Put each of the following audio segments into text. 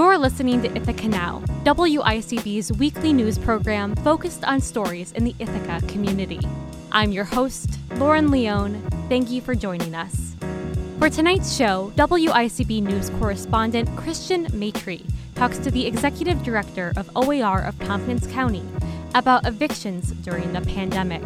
You're listening to Ithaca Now, WICB's weekly news program focused on stories in the Ithaca community. I'm your host, Lauren Leone. Thank you for joining us. For tonight's show, WICB news correspondent Christian Maitre talks to the executive director of OAR of Tompkins County about evictions during the pandemic.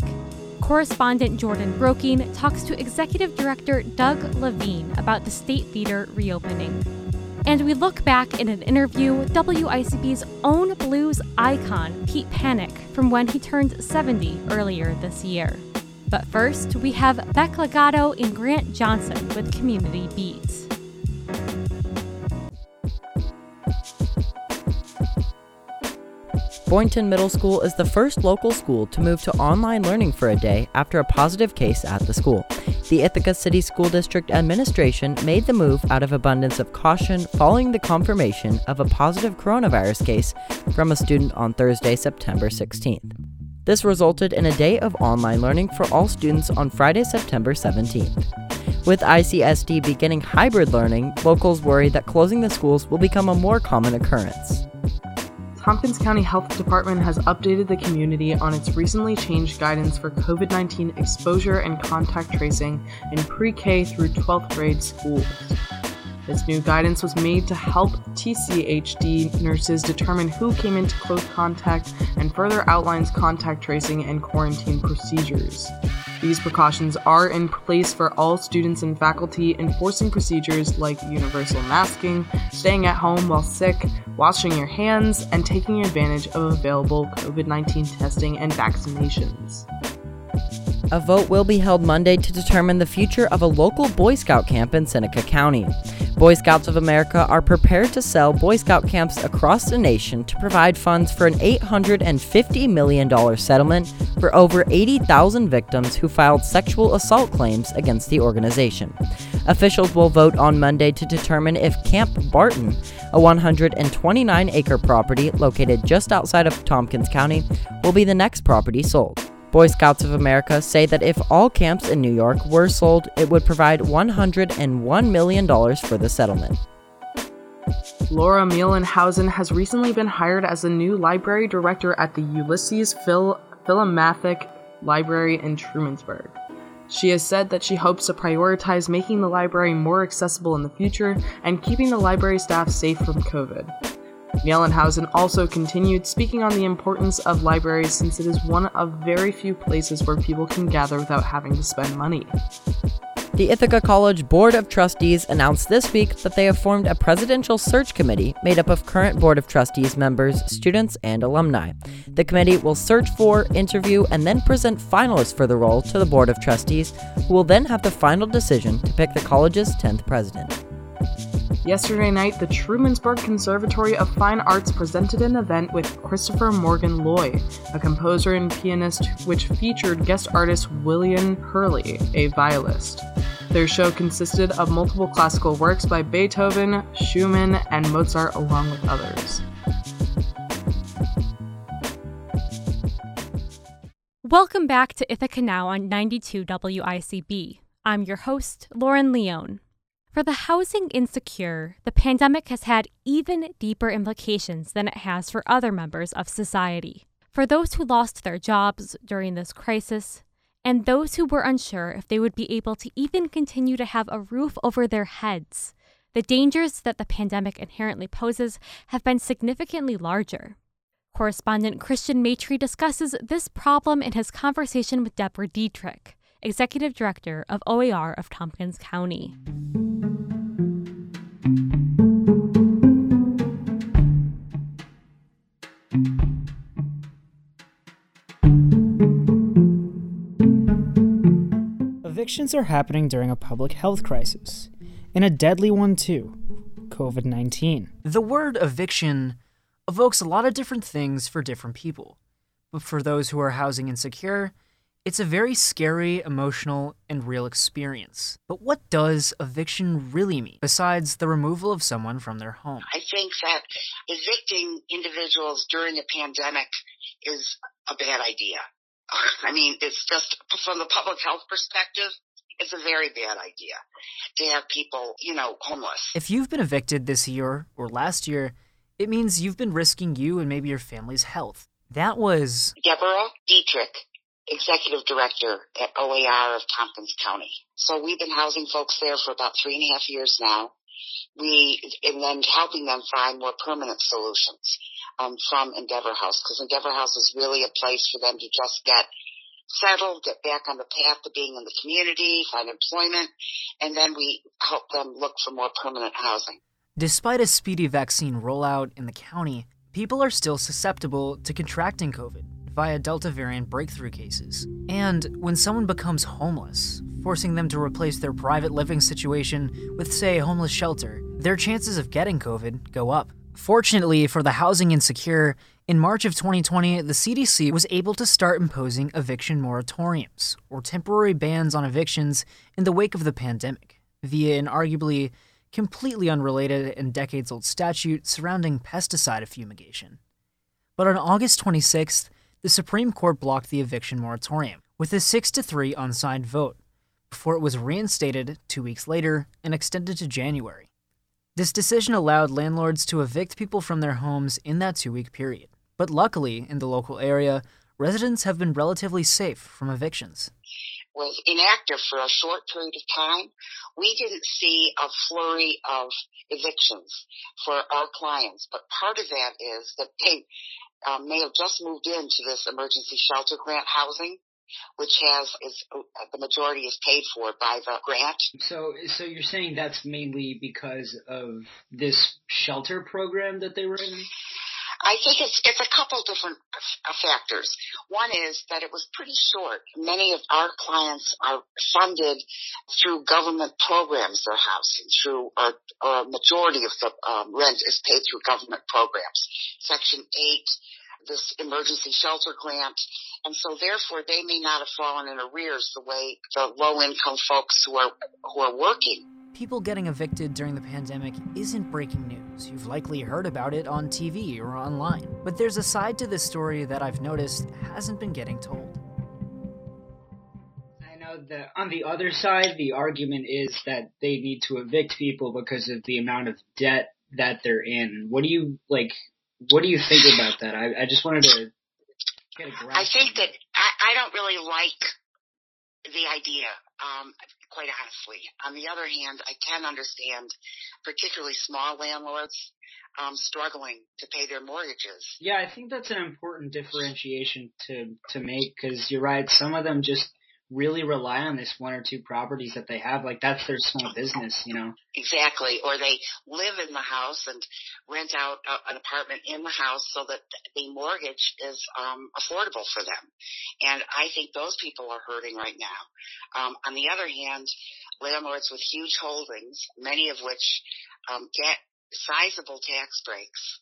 Correspondent Jordan Broking talks to executive director Doug Levine about the State Theater reopening. And we look back in an interview with WICB's own blues icon, Pete Panek, from when he turned 70 earlier this year. But first, we have Beck Legato and Grant Johnson with Community Beats. Boynton Middle School is the first local school to move to online learning for a day after a positive case at the school. The Ithaca City School District Administration made the move out of abundance of caution following the confirmation of a positive coronavirus case from a student on Thursday, September 16th. This resulted in a day of online learning for all students on Friday, September 17th. With ICSD beginning hybrid learning, locals worry that closing the schools will become a more common occurrence. Tompkins County Health Department has updated the community on its recently changed guidance for COVID 19 exposure and contact tracing in pre K through 12th grade schools. This new guidance was made to help TCHD nurses determine who came into close contact and further outlines contact tracing and quarantine procedures. These precautions are in place for all students and faculty, enforcing procedures like universal masking, staying at home while sick, washing your hands, and taking advantage of available COVID 19 testing and vaccinations. A vote will be held Monday to determine the future of a local Boy Scout camp in Seneca County. Boy Scouts of America are prepared to sell Boy Scout camps across the nation to provide funds for an $850 million settlement for over 80,000 victims who filed sexual assault claims against the organization. Officials will vote on Monday to determine if Camp Barton, a 129 acre property located just outside of Tompkins County, will be the next property sold. Boy Scouts of America say that if all camps in New York were sold, it would provide $101 million for the settlement. Laura Muehlenhausen has recently been hired as the new library director at the Ulysses Phil- Philomathic Library in Trumansburg. She has said that she hopes to prioritize making the library more accessible in the future and keeping the library staff safe from COVID. Muehlenhausen also continued speaking on the importance of libraries since it is one of very few places where people can gather without having to spend money. The Ithaca College Board of Trustees announced this week that they have formed a presidential search committee made up of current Board of Trustees members, students, and alumni. The committee will search for, interview, and then present finalists for the role to the Board of Trustees, who will then have the final decision to pick the college's 10th president. Yesterday night, the Trumansburg Conservatory of Fine Arts presented an event with Christopher Morgan Loy, a composer and pianist, which featured guest artist William Hurley, a violist. Their show consisted of multiple classical works by Beethoven, Schumann, and Mozart, along with others. Welcome back to Ithaca Now on 92 WICB. I'm your host, Lauren Leone. For the housing insecure, the pandemic has had even deeper implications than it has for other members of society. For those who lost their jobs during this crisis, and those who were unsure if they would be able to even continue to have a roof over their heads, the dangers that the pandemic inherently poses have been significantly larger. Correspondent Christian Maitre discusses this problem in his conversation with Deborah Dietrich, Executive Director of OAR of Tompkins County. Evictions are happening during a public health crisis, and a deadly one too COVID 19. The word eviction evokes a lot of different things for different people. But for those who are housing insecure, it's a very scary, emotional, and real experience. But what does eviction really mean, besides the removal of someone from their home? I think that evicting individuals during a pandemic is a bad idea. I mean, it's just from the public health perspective, It's a very bad idea to have people, you know, homeless. If you've been evicted this year or last year, it means you've been risking you and maybe your family's health. That was Deborah Dietrich, Executive Director at OAR of Tompkins County. So we've been housing folks there for about three and a half years now. We, and then helping them find more permanent solutions um, from Endeavor House because Endeavor House is really a place for them to just get settled, get back on the path to being in the community, find employment, and then we help them look for more permanent housing. Despite a speedy vaccine rollout in the county, people are still susceptible to contracting COVID via Delta variant breakthrough cases. And when someone becomes homeless, forcing them to replace their private living situation with, say, a homeless shelter, their chances of getting COVID go up. Fortunately for the housing insecure, in March of 2020, the CDC was able to start imposing eviction moratoriums, or temporary bans on evictions, in the wake of the pandemic, via an arguably completely unrelated and decades old statute surrounding pesticide fumigation. But on August 26th, the Supreme Court blocked the eviction moratorium with a 6 to 3 unsigned vote, before it was reinstated two weeks later and extended to January. This decision allowed landlords to evict people from their homes in that two week period. But luckily, in the local area, residents have been relatively safe from evictions. Was inactive for a short period of time. We didn't see a flurry of evictions for our clients, but part of that is that they um, may have just moved into this emergency shelter grant housing which has is uh, the majority is paid for by the grant. So, so you're saying that's mainly because of this shelter program that they were in? I think it's it's a couple different factors. One is that it was pretty short. Many of our clients are funded through government programs. Their housing through or, or a majority of the um, rent is paid through government programs. Section eight, this emergency shelter grant, and so therefore they may not have fallen in arrears the way the low income folks who are who are working. People getting evicted during the pandemic isn't breaking news. You've likely heard about it on TV or online. But there's a side to this story that I've noticed hasn't been getting told. I know that on the other side, the argument is that they need to evict people because of the amount of debt that they're in. What do you like? What do you think about that? I, I just wanted to get a grasp. I think that I, I don't really like the idea, um, quite honestly. On the other hand, I can understand, particularly small landlords, um, struggling to pay their mortgages. Yeah, I think that's an important differentiation to to make because you're right. Some of them just really rely on this one or two properties that they have. Like that's their small business, you know. Exactly. Or they live in the house and rent out a, an apartment in the house so that the mortgage is um, affordable for them. And I think those people are hurting right now. Um, on the other hand, landlords with huge holdings, many of which um, get sizable tax breaks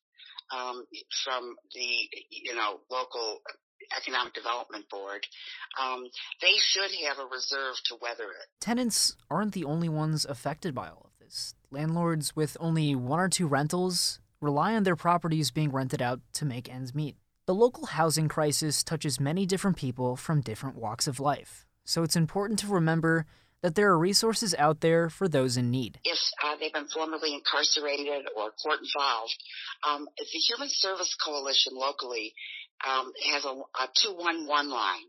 um, from the you know local Economic Development Board, um, they should have a reserve to weather it. Tenants aren't the only ones affected by all of this. Landlords with only one or two rentals rely on their properties being rented out to make ends meet. The local housing crisis touches many different people from different walks of life, so it's important to remember that there are resources out there for those in need. If uh, they've been formerly incarcerated or court involved, um, the Human Service Coalition locally um, has a, a 211 line.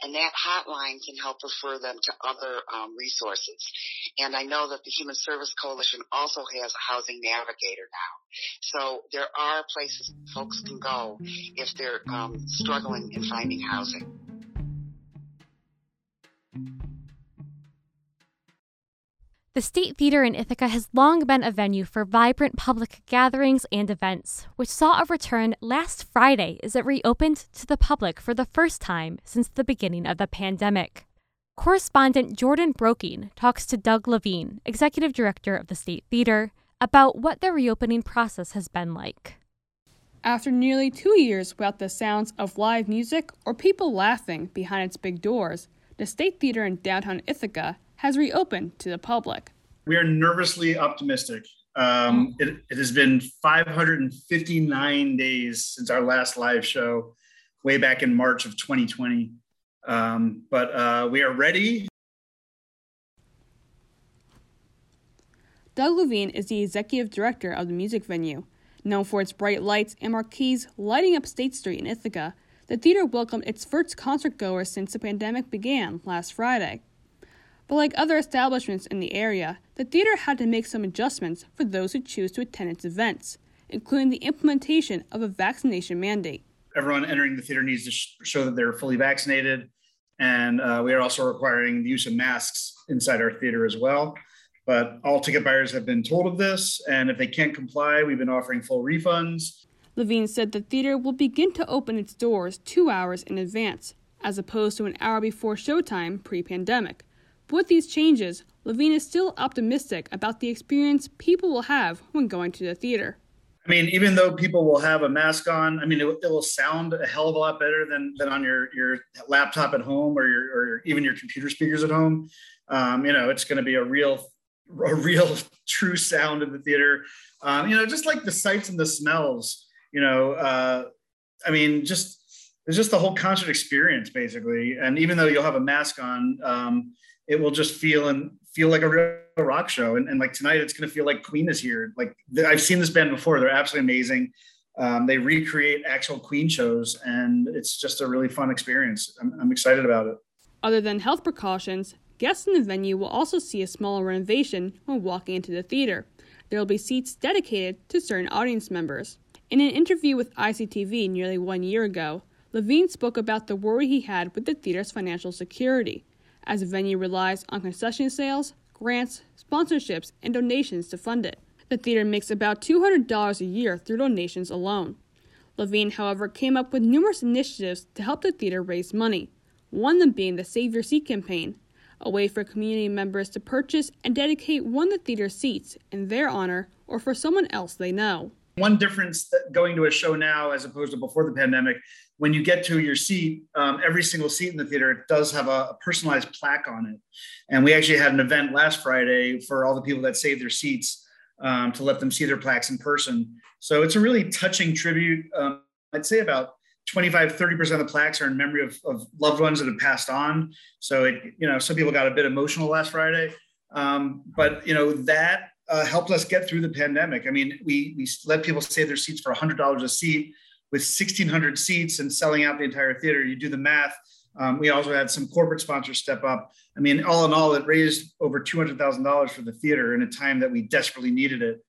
And that hotline can help refer them to other um, resources. And I know that the Human Service Coalition also has a housing navigator now. So there are places folks can go if they're um, struggling in finding housing. The State Theater in Ithaca has long been a venue for vibrant public gatherings and events, which saw a return last Friday as it reopened to the public for the first time since the beginning of the pandemic. Correspondent Jordan Broking talks to Doug Levine, Executive Director of the State Theater, about what the reopening process has been like. After nearly two years without the sounds of live music or people laughing behind its big doors, the State Theater in downtown Ithaca has reopened to the public. We are nervously optimistic. Um, it, it, has been 559 days since our last live show, way back in March of 2020. Um, but uh, we are ready Doug Levine is the executive director of the music venue. Known for its bright lights and marquees lighting up State Street in Ithaca, the theater welcomed its first concert goers since the pandemic began last Friday. But like other establishments in the area, the theater had to make some adjustments for those who choose to attend its events, including the implementation of a vaccination mandate. Everyone entering the theater needs to sh- show that they're fully vaccinated, and uh, we are also requiring the use of masks inside our theater as well. But all ticket buyers have been told of this, and if they can't comply, we've been offering full refunds. Levine said the theater will begin to open its doors two hours in advance, as opposed to an hour before showtime pre pandemic. But with these changes, Levine is still optimistic about the experience people will have when going to the theater. I mean, even though people will have a mask on, I mean, it, it, will sound a hell of a lot better than, than on your, your laptop at home or your, or even your computer speakers at home. Um, you know, it's going to be a real a real true sound of the theater. Um, you know, just like the sights and the smells. You know, uh, I mean, just it's just the whole concert experience basically. And even though you'll have a mask on, um, it will just feel and feel like a real rock show. And, and like tonight, it's going to feel like Queen is here. Like I've seen this band before; they're absolutely amazing. Um, they recreate actual Queen shows, and it's just a really fun experience. I'm, I'm excited about it. Other than health precautions, Guests in the venue will also see a small renovation when walking into the theater. There will be seats dedicated to certain audience members. In an interview with ICTV nearly one year ago, Levine spoke about the worry he had with the theater's financial security, as the venue relies on concession sales, grants, sponsorships, and donations to fund it. The theater makes about $200 a year through donations alone. Levine, however, came up with numerous initiatives to help the theater raise money, one of them being the Save Your Seat campaign, a way for community members to purchase and dedicate one of the theater seats in their honor or for someone else they know. One difference going to a show now as opposed to before the pandemic, when you get to your seat, um, every single seat in the theater does have a, a, personalized plaque on it. And we actually had an event last Friday for all the people that saved their seats um, to let them see their plaques in person. So it's a really touching tribute. Um, I'd say about 25, 30% of the plaques are in memory of, of loved ones that have passed on. So it, you know, some people got a bit emotional last Friday. Um, but you know, that uh, helped us get through the pandemic. I mean, we, we let people save their seats for $100 a seat with 1600 seats and selling out the entire theater. You do the math. Um, we also had some corporate sponsors step up. I mean, all in all, it raised over $200,000 for the theater in a time that we desperately needed it.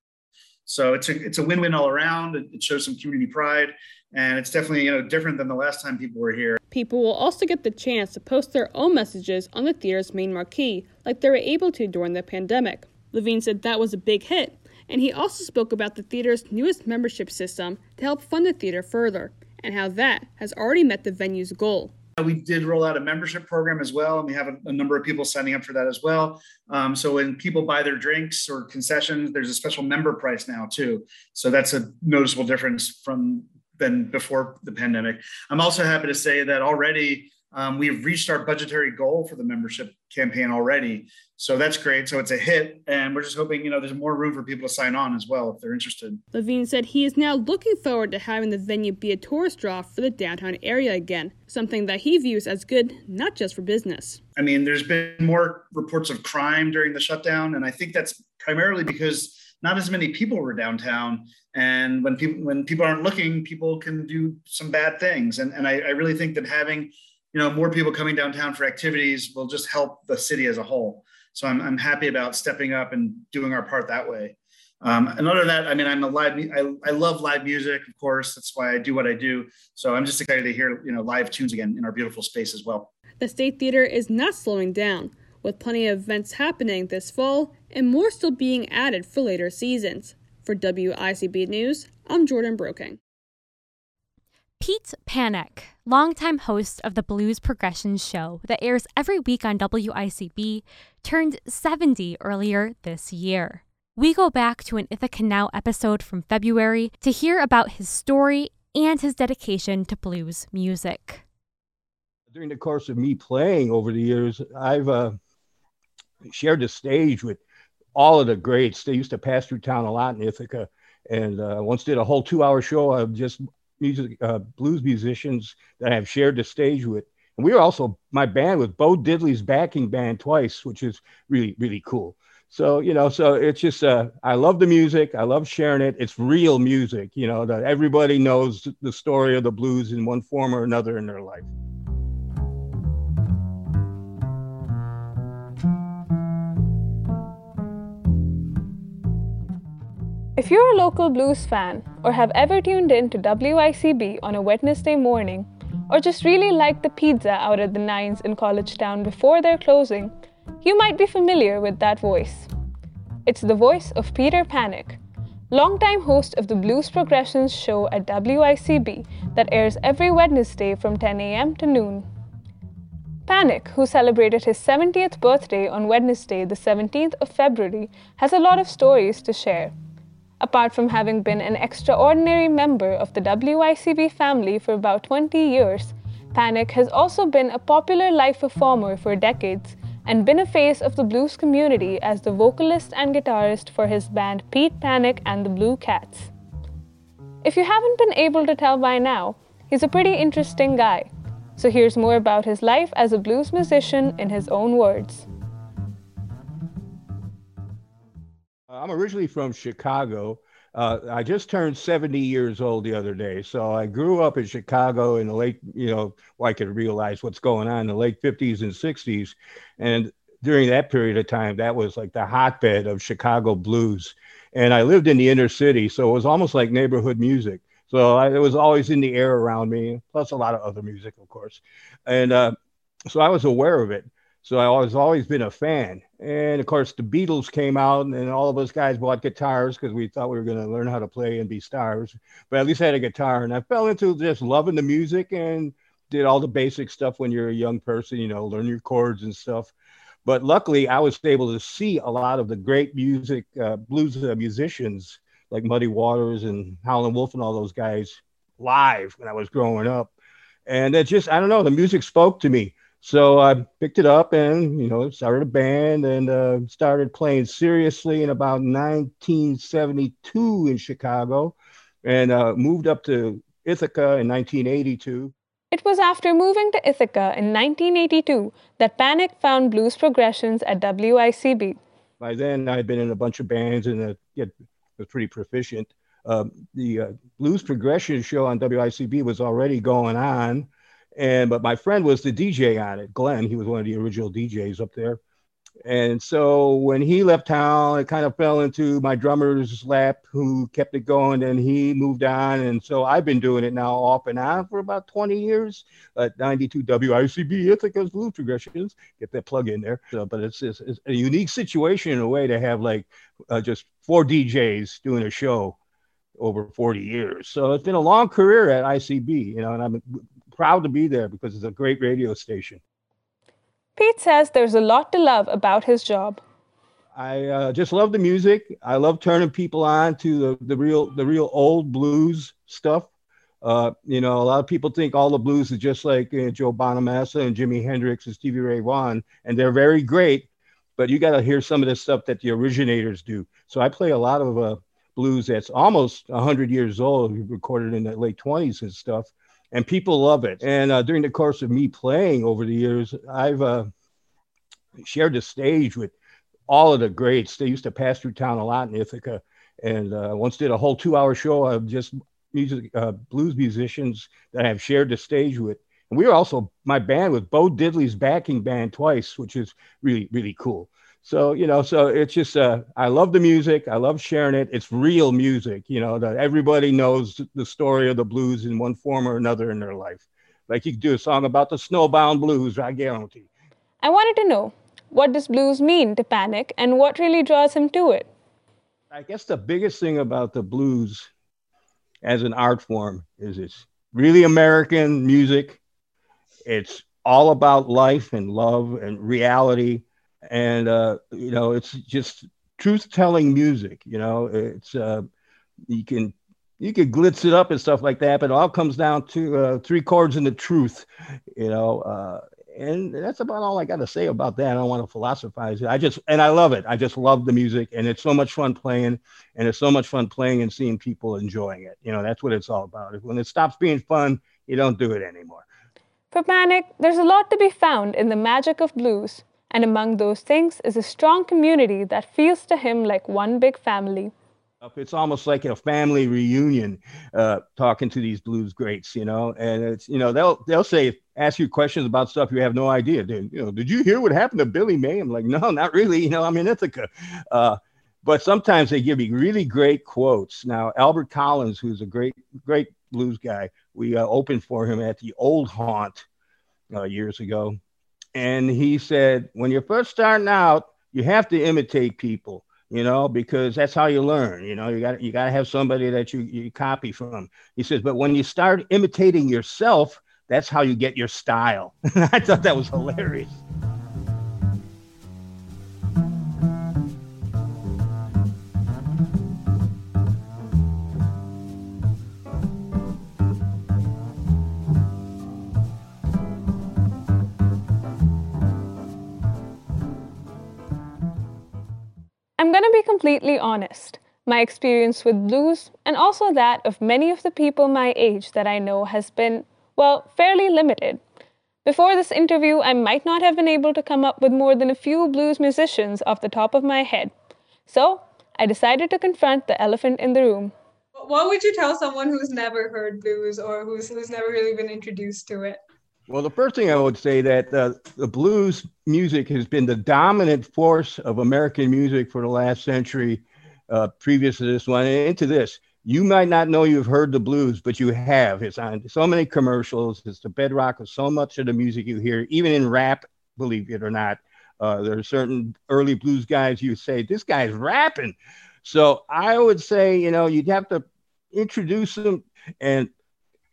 So it's a, it's a win-win all around. It, it shows some community pride and it's definitely you know different than the last time people were here. People will also get the chance to post their own messages on the theater's main marquee, like they were able to during the pandemic. Levine said that was a big hit, and he also spoke about the theater's newest membership system to help fund the theater further, and how that has already met the venue's goal. We did roll out a membership program as well, and we have a, a number of people signing up for that as well. Um, so when people buy their drinks or concessions, there's a special member price now too. So that's a noticeable difference from than before the pandemic. I'm also happy to say that already um, we've reached our budgetary goal for the membership campaign already. So that's great. So it's a hit. And we're just hoping, you know, there's more room for people to sign on as well if they're interested. Levine said he is now looking forward to having the venue be a tourist draw for the downtown area again, something that he views as good, not just for business. I mean, there's been more reports of crime during the shutdown. And I think that's primarily because not as many people were downtown and when people when people aren't looking people can do some bad things and, and I, I really think that having you know more people coming downtown for activities will just help the city as a whole. So i'm, I'm happy about stepping up and doing our part that way. Um, and other than that i mean i'm a live I, I love live music of course. That's why i do what i do. So i'm just excited to hear you know live tunes again in our beautiful space as well. The state theater is not slowing down with plenty of events happening this fall and more still being added for later seasons. For WICB News, I'm Jordan Broking. Pete Panek, longtime host of the Blues Progression show that airs every week on WICB, turned 70 earlier this year. We go back to an Ithaca Now episode from February to hear about his story and his dedication to blues music. During the course of me playing over the years, I've uh, shared the stage with all of the greats. They used to pass through town a lot in Ithaca, and uh, once did a whole two-hour show of just music, uh, blues musicians that I've shared the stage with. And we were also my band with Bo Diddley's backing band twice, which is really really cool. So you know, so it's just uh, I love the music. I love sharing it. It's real music. You know that everybody knows the story of the blues in one form or another in their life. If you're a local blues fan or have ever tuned in to WICB on a Wednesday morning, or just really like the pizza out at the Nines in Collegetown before their closing, you might be familiar with that voice. It's the voice of Peter Panek, longtime host of the Blues Progressions show at WICB that airs every Wednesday from 10 a.m. to noon. Panek, who celebrated his 70th birthday on Wednesday, the 17th of February, has a lot of stories to share. Apart from having been an extraordinary member of the WICB family for about 20 years, Panek has also been a popular live performer for decades and been a face of the blues community as the vocalist and guitarist for his band Pete Panek and the Blue Cats. If you haven't been able to tell by now, he's a pretty interesting guy. So here's more about his life as a blues musician in his own words. I'm originally from Chicago. Uh, I just turned 70 years old the other day. So I grew up in Chicago in the late, you know, well, I could realize what's going on in the late 50s and 60s. And during that period of time, that was like the hotbed of Chicago blues. And I lived in the inner city. So it was almost like neighborhood music. So I, it was always in the air around me, plus a lot of other music, of course. And uh, so I was aware of it. So I was always been a fan. And of course, the Beatles came out, and all of us guys bought guitars because we thought we were going to learn how to play and be stars. But at least I had a guitar, and I fell into just loving the music and did all the basic stuff when you're a young person, you know, learn your chords and stuff. But luckily, I was able to see a lot of the great music, uh, blues uh, musicians like Muddy Waters and Howlin' Wolf and all those guys live when I was growing up. And it just, I don't know, the music spoke to me. So I picked it up and, you know, started a band and uh, started playing seriously in about 1972 in Chicago and uh, moved up to Ithaca in 1982. It was after moving to Ithaca in 1982 that Panek found blues progressions at WICB. By then, I had been in a bunch of bands and uh, was pretty proficient. Um, the uh, blues progression show on WICB was already going on and but my friend was the DJ on it, Glenn. He was one of the original DJs up there. And so when he left town, it kind of fell into my drummer's lap, who kept it going, and he moved on. And so I've been doing it now off and on for about 20 years at 92 WICB Ithaca's Blues Progressions. Get that plug in there. So, but it's, it's, it's, a unique situation in a way to have like uh, just four DJs doing a show over 40 years. So it's been a long career at ICB, you know, and I'm proud to be there because it's a great radio station. Pete says there's a lot to love about his job. I uh, just love the music. I love turning people on to the, the real the real old blues stuff. Uh, you know, a lot of people think all the blues is just like uh, Joe Bonamassa and Jimi Hendrix and Stevie Ray Vaughan, and they're very great. But you got to hear some of the stuff that the originators do. So I play a lot of uh, blues that's almost 100 years old, recorded in the late 20s and stuff and people love it. And uh, during the course of me playing over the years, I've uh, shared the stage with all of the greats. They used to pass through town a lot in Ithaca, and uh, once did a whole two-hour show of just music, uh, blues musicians that I've shared the stage with. And we were also my band with Bo Diddley's backing band twice, which is really really cool. So you know, so it's just uh, I love the music. I love sharing it. It's real music. You know that everybody knows the story of the blues in one form or another in their life. Like you could do a song about the snowbound blues. I guarantee. I wanted to know what does blues mean to Panek, and what really draws him to it. I guess the biggest thing about the blues as an art form is it's really American music. It's all about life and love and reality and uh, you know it's just truth telling music you know it's uh, you can you can glitz it up and stuff like that but it all comes down to uh, three chords and the truth you know uh, and that's about all i got to say about that. I don't want to philosophize it. I just and i love it. I just love the music and it's so much fun playing and it's so much fun playing and seeing people enjoying it. You know that's what it's all about. When it stops being fun you don't do it anymore. For Panek there's a lot to be found in the magic of blues And among those things is a strong community that feels to him like one big family. It's almost like a family reunion, uh, talking to these blues greats, you know. And it's you know they'll they'll say ask you questions about stuff you have no idea. Dude, you know, did you hear what happened to Billy May? I'm like, no, not really. You know, I'm in Ithaca. Uh, but sometimes they give you really great quotes. Now, Albert Collins, who's a great, great blues guy, we uh, opened for him at the Old Haunt uh, years ago. And he said, when you're first starting out, you have to imitate people, you know, because that's how you learn. You know, you got you got to have somebody that you, you copy from. He says, but when you start imitating yourself, that's how you get your style. I thought that was hilarious. Completely honest. My experience with blues, and also that of many of the people my age that I know, has been, well, fairly limited. Before this interview, I might not have been able to come up with more than a few blues musicians off the top of my head. So, I decided to confront the elephant in the room. What would you tell someone who's never heard blues or who's, who's never really been introduced to it? Well, the first thing I would say that uh, the blues music has been the dominant force of American music for the last century, uh, previous to this one, and into this. You might not know you've heard the blues, but you have. It's on so many commercials. It's the bedrock of so much of the music you hear, even in rap, believe it or not. Uh, there are certain early blues guys you say, this guy's rapping. So I would say, you know, you'd have to introduce them and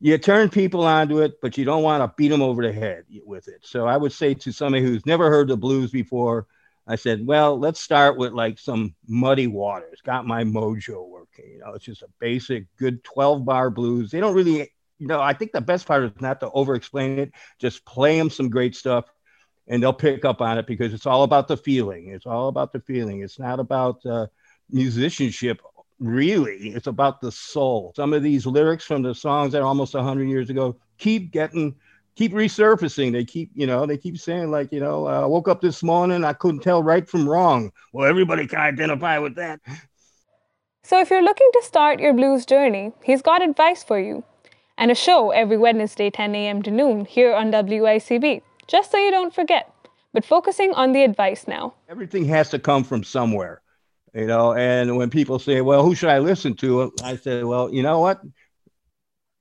you turn people onto it, but you don't want to beat them over the head with it. So I would say to somebody who's never heard the blues before, I said, well, let's start with like some muddy waters. Got my mojo working. You know, it's just a basic, good 12 bar blues. They don't really, you know, I think the best part is not to over explain it, just play them some great stuff and they'll pick up on it because it's all about the feeling. It's all about the feeling. It's not about uh, musicianship really it's about the soul. Some of these lyrics from the songs that are almost 100 years ago keep getting keep resurfacing. They keep you know they keep saying like you know uh, i woke up this morning i couldn't tell right from wrong. Well everybody can identify with that. So if you're looking to start your blues journey he's got advice for you and a show every wednesday 10 a.m to noon here on wicb just so you don't forget but focusing on the advice now. Everything has to come from somewhere you know and when people say well who should i listen to? I say well you know what?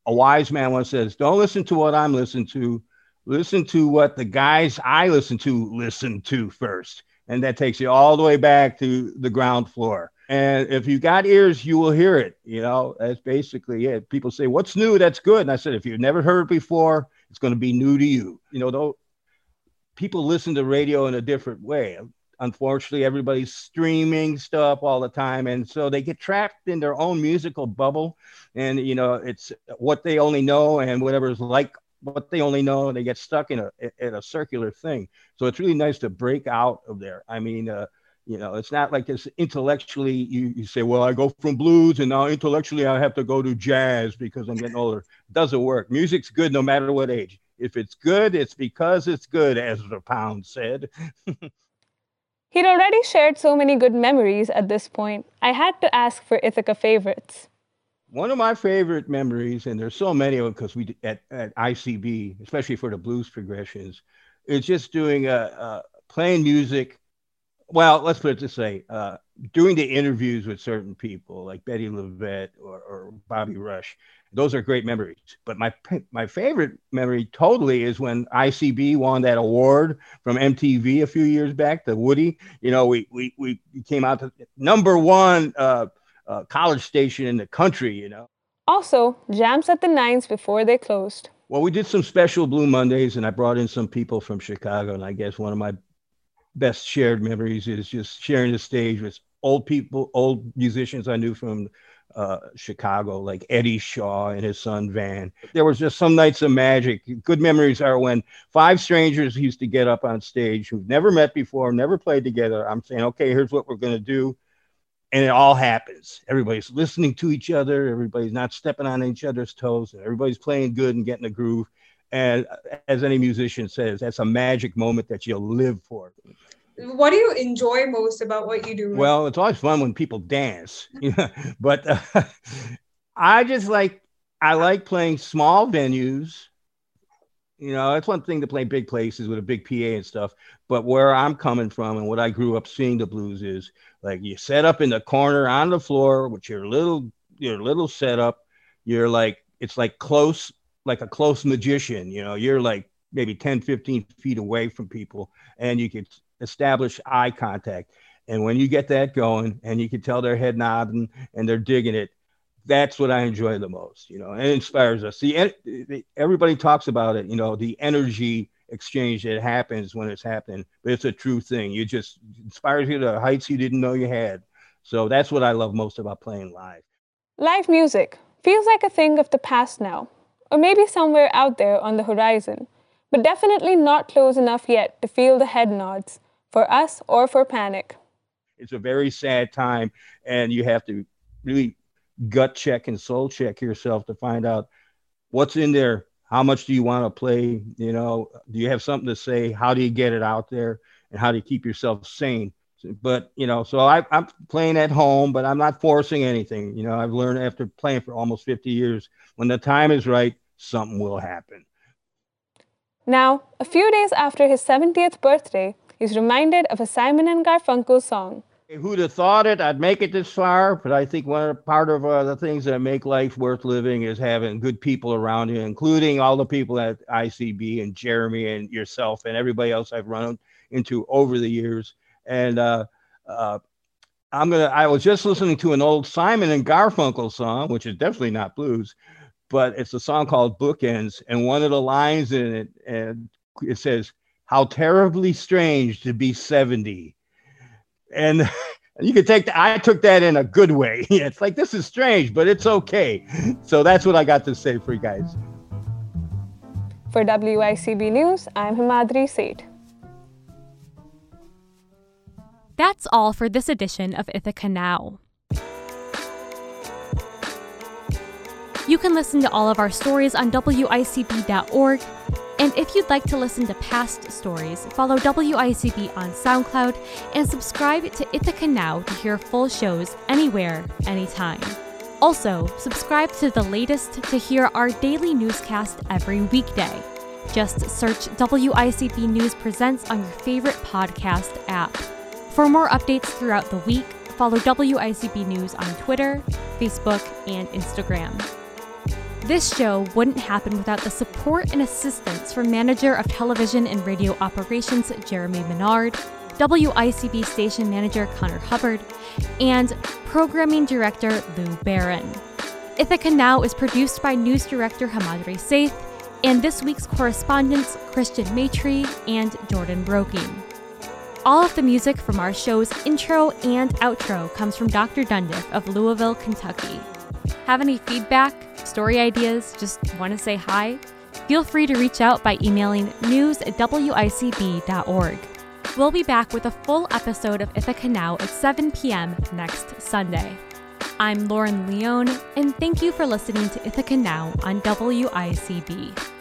A wise man once says don't listen to what i'm listening to. Listen to what the guys i listen to listen to first. And that takes you all the way back to the ground floor. And if you got ears you will hear it you know? That's basically it. People say what's new? That's good. And i said if you've never heard before it's going to be new to you. You know though people listen to radio in a different way unfortunately everybody's streaming stuff all the time and so they get trapped in their own musical bubble and you know it's what they only know and whatever's like what they only know they get stuck in a in a circular thing. So it's really nice to break out of there. I mean uh, you know it's not like this intellectually you, you say well i go from blues and now intellectually i have to go to jazz because i'm getting older. It doesn't work. Music's good no matter what age. If it's good it's because it's good as the pound said He'd already shared so many good memories at this point, I had to ask for Ithaca favorites. One of my favorite memories, and there's so many of them because we at, at ICB, especially for the blues progressions, is just doing a, uh, playing music. Well, let's put it this way: uh, doing the interviews with certain people like Bettye LaVette or, or Bobby Rush, those are great memories. But my my favorite memory totally is when ICB won that award from MTV a few years back, the Woodie. You know, we we we came out to number one uh, uh, college station in the country. You know. Also, jams at the nines before they closed. Well, we did some special Blue Mondays, and I brought in some people from Chicago. And I guess one of my best shared memories is just sharing the stage with old people, old musicians I knew from uh, Chicago, like Eddie Shaw and his son Vaan. There was just some nights of magic. Good memories are when five strangers used to get up on stage who've never met before, never played together. I'm saying, okay, here's what we're going to do. And it all happens. Everybody's listening to each other. Everybody's not stepping on each other's toes. And everybody's playing good and getting a groove. And as any musician says, that's a magic moment that you'll live for. What do you enjoy most about what you do? Well, it's always fun when people dance, but uh, I just like I like playing small venues. You know, it's one thing to play big places with a big PA and stuff, but where I'm coming from and what I grew up seeing the blues is like you set up in the corner on the floor with your little your little setup. You're like it's like close, like a close magician. You know, you're like maybe 10, 15 feet away from people, and you could establish eye contact. And when you get that going and you can tell their head nodding and they're digging it, that's what I enjoy the most, you know, and inspires us. See, everybody talks about it, you know, the energy exchange that happens when it's happening, but it's a true thing. You just inspires you to heights you didn't know you had. So that's what I love most about playing live. Live music feels like a thing of the past now, or maybe somewhere out there on the horizon, but definitely not close enough yet to feel the head nods for us or for Panek. It's a very sad time, and you have to really gut check and soul check yourself to find out what's in there. How much do you want to play? You know, do you have something to say? How do you get it out there? And how do you keep yourself sane? But, you know, so I, I'm playing at home, but I'm not forcing anything. You know, I've learned after playing for almost 50 years when the time is right, something will happen. Now, a few days after his 70th birthday, he's reminded of a Simon and Garfunkel song. Who'd have thought it? I'd make it this far, but I think one part of uh, the things that make life worth living is having good people around you, including all the people at ICB and Jeremy and yourself and everybody else I've run into over the years. And uh, uh, I'm gonna. I was just listening to an old Simon and Garfunkel song, which is definitely not blues, but it's a song called Bookends, and one of the lines in it, and it says, "How terribly strange to be 70." And you can take that. I took that in a good way. it's like this is strange, but it's okay. So that's what I got to say for you guys. For WICB News, I'm Himadri Seth. That's all for this edition of Ithaca Now. You can listen to all of our stories on WICB.org. And if you'd like to listen to past stories, follow WICB on SoundCloud and subscribe to Ithaca Now to hear full shows anywhere, anytime. Also, subscribe to the latest to hear our daily newscast every weekday. Just search WICB News Presents on your favorite podcast app. For more updates throughout the week, follow WICB News on Twitter, Facebook, and Instagram. This show wouldn't happen without the support and assistance from Manager of Television and Radio Operations Jeremy Menard, WICB Station Manager Connor Hubbard, and Programming Director Lou Barron. Ithaca Now is produced by News Director Himadri Seth and this week's correspondents Christian Maitre and Jordan Broking. All of the music from our show's intro and outro comes from Dr. Dundiff of Louisville, Kentucky. Have any feedback, story ideas, just want to say hi? Feel free to reach out by emailing news at wicb.org. We'll be back with a full episode of Ithaca Now at 7 p.m. next Sunday. I'm Lauren Leone, and thank you for listening to Ithaca Now on WICB.